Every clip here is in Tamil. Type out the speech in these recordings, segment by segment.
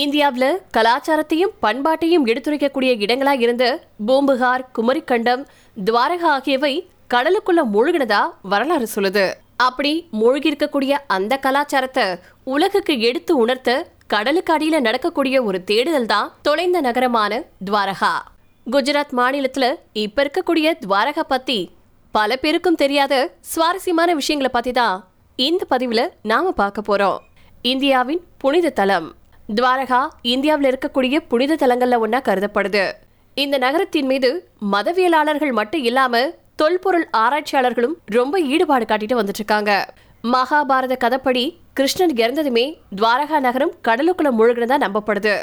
இந்தியாவில் கலாச்சாரத்தையும் பண்பாட்டையும் எடுத்துரைக்கக்கூடிய இடங்களா இருந்த பூம்புகார் குமரிக்கண்டம் துவாரகா ஆகியவை கடலுக்குள்ள மூழ்கினதா வரலாறு சொல்லுது. அப்படி மூழ்கி இருக்கக்கூடிய அந்த கலாச்சாரத்தை உலகுக்கு எடுத்து உணர்த்த கடலுக்கு அடியில நடக்கக்கூடிய ஒரு தேடுதல் தான் தொலைந்த நகரமான துவாரகா. குஜராத் மாநிலத்துல இப்ப இருக்கக்கூடிய துவாரகா பத்தி பல பேருக்கும் தெரியாத சுவாரஸ்யமான விஷயங்களை பத்தி தான் இந்த பதிவுல நாம பார்க்க போறோம். இந்தியாவின் புனித தலம். துவாரகா இந்தியாவில் இருக்கக்கூடிய புனித தலங்கள்ல ஒன்னா கருதப்படுது. இந்த நகரத்தின் மீது மதவியலாளர்கள் மட்டும் இல்லாம தொல்பொருள் ஆராய்ச்சியாளர்களும் ரொம்ப ஈடுபாடு காட்டிட்டு வந்துட்டு இருக்காங்க மகாபாரத கதைப்படி கிருஷ்ணன் இறந்ததுமே துவாரகா நகரம் கடலுக்குள்ள தான் நம்பப்படுது.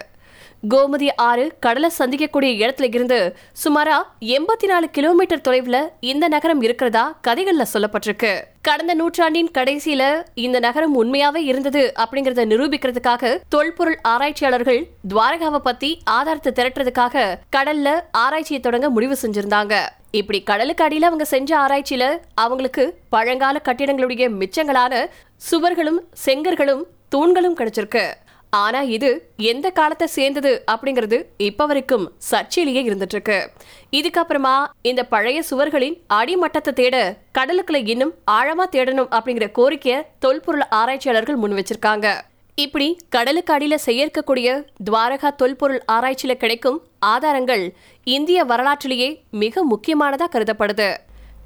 கோமதி ஆறு கடலை சந்திக்கக்கூடிய இடத்துல இருந்து சுமாரா எண்பத்தி நாலு கிலோமீட்டர் தொலைவுல இந்த நகரம் இருக்கிறதா கதைகள்ல சொல்லப்பட்டிருக்கு. கடந்த நூற்றாண்டின் கடைசியில இந்த நகரம் உண்மையாவே இருந்தது அப்படிங்கறத நிரூபிக்கிறதுக்காக தொல்பொருள் ஆராய்ச்சியாளர்கள் துவாரகாவை பத்தி ஆதாரத்தை திரட்டுறதுக்காக கடல்ல ஆராய்ச்சியை தொடங்க முடிவு செஞ்சிருந்தாங்க. இப்படி கடலுக்கு அடியில அவங்க செஞ்ச ஆராய்ச்சியில அவங்களுக்கு பழங்கால கட்டிடங்களுடைய மிச்சங்களான சுவர்களும் செங்கர்களும் தூண்களும் கிடைச்சிருக்கு. ஆனா இது எந்த காலத்தை சேர்ந்தது அப்படிங்கிறது இப்ப வரைக்கும் சர்ச்சையிலேயே இருந்துட்டு இருக்கு இதுக்கப்புறமா இந்த பழைய சுவர்களின் அடிமட்டத்தை தேட கடலுக்குள்ள இன்னும் ஆழமா தேடணும் அப்படிங்கிற கோரிக்கையை தொல்பொருள் ஆராய்ச்சியாளர்கள் முன் வச்சிருக்காங்க. இப்படி கடலுக்கு அடியில செயற்கக்கூடிய துவாரகா தொல்பொருள் ஆராய்ச்சியில கிடைக்கும் ஆதாரங்கள் இந்திய வரலாற்றிலேயே மிக முக்கியமானதா கருதப்படுது.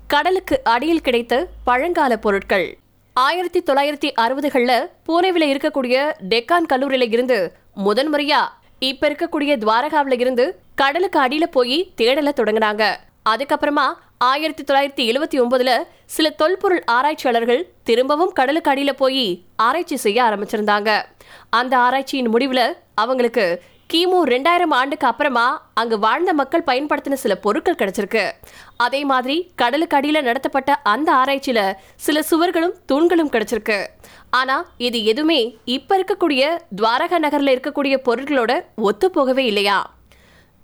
கடலுக்கு அடியில் கிடைத்த பழங்கால பொருட்கள். ஆயிரத்தி தொள்ளாயிரத்தி அறுபதுகளில் பூனேவில் இருக்கக்கூடிய டெக்கான் கல்லூரியில இருந்து முதன்முறையா இப்ப இருக்கக்கூடிய துவாரகாவில இருந்து கடலுக்கு அடியில போய் தேடல தொடங்கினாங்க. அதுக்கப்புறமா ஆயிரத்தி தொள்ளாயிரத்தி எழுவத்தி ஒன்பதுல சில தொல்பொருள் ஆராய்ச்சியாளர்கள் திரும்பவும் கடலுக்கு அடியில போய் ஆராய்ச்சி செய்ய ஆரம்பிச்சிருந்தாங்க. அந்த ஆராய்ச்சியின் முடிவுல அவங்களுக்கு கிமு ரெண்டாயிரம் ஆண்டுக்கு அப்புறமா அங்கு வாழ்ந்த மக்கள் பயன்படுத்தின சில பொருட்கள் கிடைச்சிருக்கு. அதே மாதிரி கடலுக்கு அடியில் நடத்தப்பட்ட அந்த ஆராய்ச்சியில சில சுவர்களும் தூண்களும் கிடைச்சிருக்கு. ஆனா இது எதுவுமே இப்ப இருக்கக்கூடிய துவாரகா நகர்ல இருக்கக்கூடிய பொருட்களோட ஒத்து போகவே இல்லையா?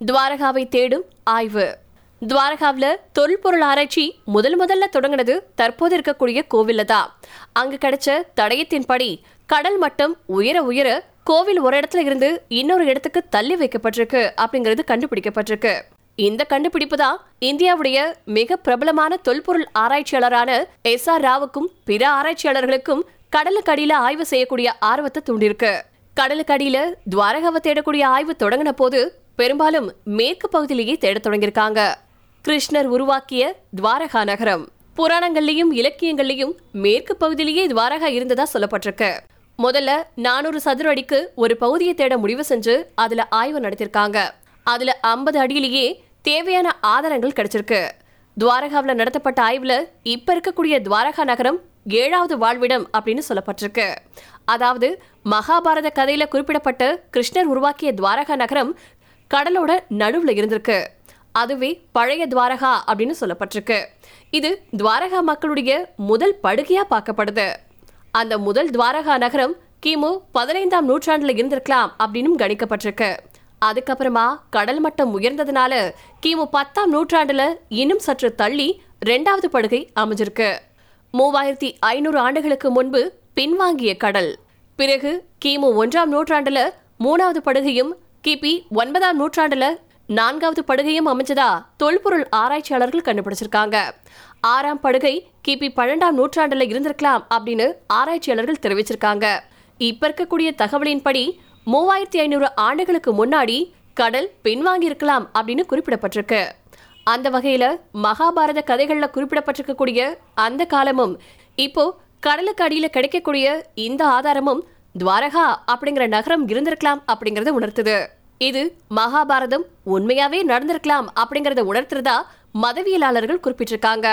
துவாரகாவை தேடும் ஆய்வு. துவாரகாவில் தொல்பொருள் ஆராய்ச்சி முதல் முதல்ல தொடங்கினது தற்போது இருக்கக்கூடிய கோவில்ல தான். அங்கு கிடைச்ச தடயத்தின்படி கடல் மட்டம் உயர உயர கோவில் ஒரு இடத்துல இருந்து இன்னொரு இடத்துக்கு தள்ளி வைக்கப்பட்டிருக்கு அப்படிங்கிறது கண்டுபிடிக்கப்பட்டிருக்கு. இந்த கண்டுபிடிப்பு தான் இந்தியாவுடைய மிக பிரபலமான தொல்பொருள் ஆராய்ச்சியாளரான எஸ் ஆர் ராவுக்கும் பிற ஆராய்ச்சியாளர்களுக்கும் கடலுக்கு அடியில ஆய்வு செய்யக்கூடிய ஆர்வத்தை தூண்டிருக்கு கடலுக்கு அடியில துவாரகாவை தேடக்கூடிய ஆய்வு தொடங்கின போது பெரும்பாலும் மேற்கு பகுதியிலேயே தேடத் தொடங்கியிருக்காங்க. கிருஷ்ணர் உருவாக்கிய துவாரகா நகரம். புராணங்கள்லயும் இலக்கியங்கள்லயும் மேற்கு பகுதியிலேயே துவாரகா இருந்ததா சொல்லப்பட்டிருக்கு. முதல்ல நானூறு சதுர அடிக்கு ஒரு பகுதியை தேட முடிவு செஞ்சு அதுல ஆய்வு நடத்திருக்காங்க. அதுல ஐம்பது அடியிலேயே தேவையான ஆதாரங்கள் கிடைச்சிருக்கு. துவாரகாவில் நடத்தப்பட்ட ஆய்வுல இப்ப இருக்கக்கூடிய துவாரகா நகரம் ஏழாவது வாழ்விடம் அப்படின்னு சொல்லப்பட்டிருக்கு. அதாவது மகாபாரத கதையில குறிப்பிடப்பட்ட கிருஷ்ணர் உருவாக்கிய துவாரகா நகரம் கடலோட நடுவுல இருந்திருக்கு. அதுவே பழைய துவாரகா அப்படின்னு சொல்லப்பட்டிருக்கு. இது துவாரகா மக்களுடைய முதல் படுகையா பார்க்கப்படுது. அந்த முதல் துவாரகா நகரம் கிமு பதினைந்தாம் நூற்றாண்டுல இருந்திருக்கலாம் அப்படின்னு கணிக்கப்பட்டிருக்கு. அதுக்கப்புறமா கடல் மட்டம் உயர்ந்ததுனால கிமு பத்தாம் நூற்றாண்டுல இன்னும் சற்று தள்ளி ரெண்டாவது படுகை அமைஞ்சிருக்கு. மூவாயிரத்தி ஐநூறு ஆண்டுகளுக்கு முன்பு பின்வாங்கிய கடல். பிறகு கிமு ஒன்றாம் நூற்றாண்டுல மூணாவது படுகையும் கிபி ஒன்பதாம் நூற்றாண்டுல நான்காவது படுகையும் அமைஞ்சதா தொல்பொருள் ஆராய்ச்சியாளர்கள் கண்டுபிடிச்சிருக்காங்க. ஆறாம் படுகை கிபி பன்னெண்டாம் நூற்றாண்டுல இருந்திருக்கலாம் அப்படின்னு ஆராய்ச்சியாளர்கள் தெரிவிச்சிருக்காங்க. இப்ப இருக்கக்கூடிய தகவலின்படி மூவாயிரத்தி ஐநூறு ஆண்டுகளுக்கு முன்னாடி கடல் பின்வாங்கி இருக்கலாம் அப்படின்னு குறிப்பிடப்பட்டிருக்கு. அந்த வகையில மகாபாரத கதைகள்ல குறிப்பிடப்பட்டிருக்கக்கூடிய அந்த காலமும் இப்போ கடலுக்கு அடியில கிடைக்கக்கூடிய இந்த ஆதாரமும் துவாரகா அப்படிங்கிற நகரம் இருந்திருக்கலாம் அப்படிங்கறத உணர்த்துது. இது மகாபாரதம் உண்மையாவே நடந்திருக்கலாம் அப்படிங்கறத உணர்த்துறதா மதவியலாளர்கள் குறிப்பிட்டிருக்காங்க.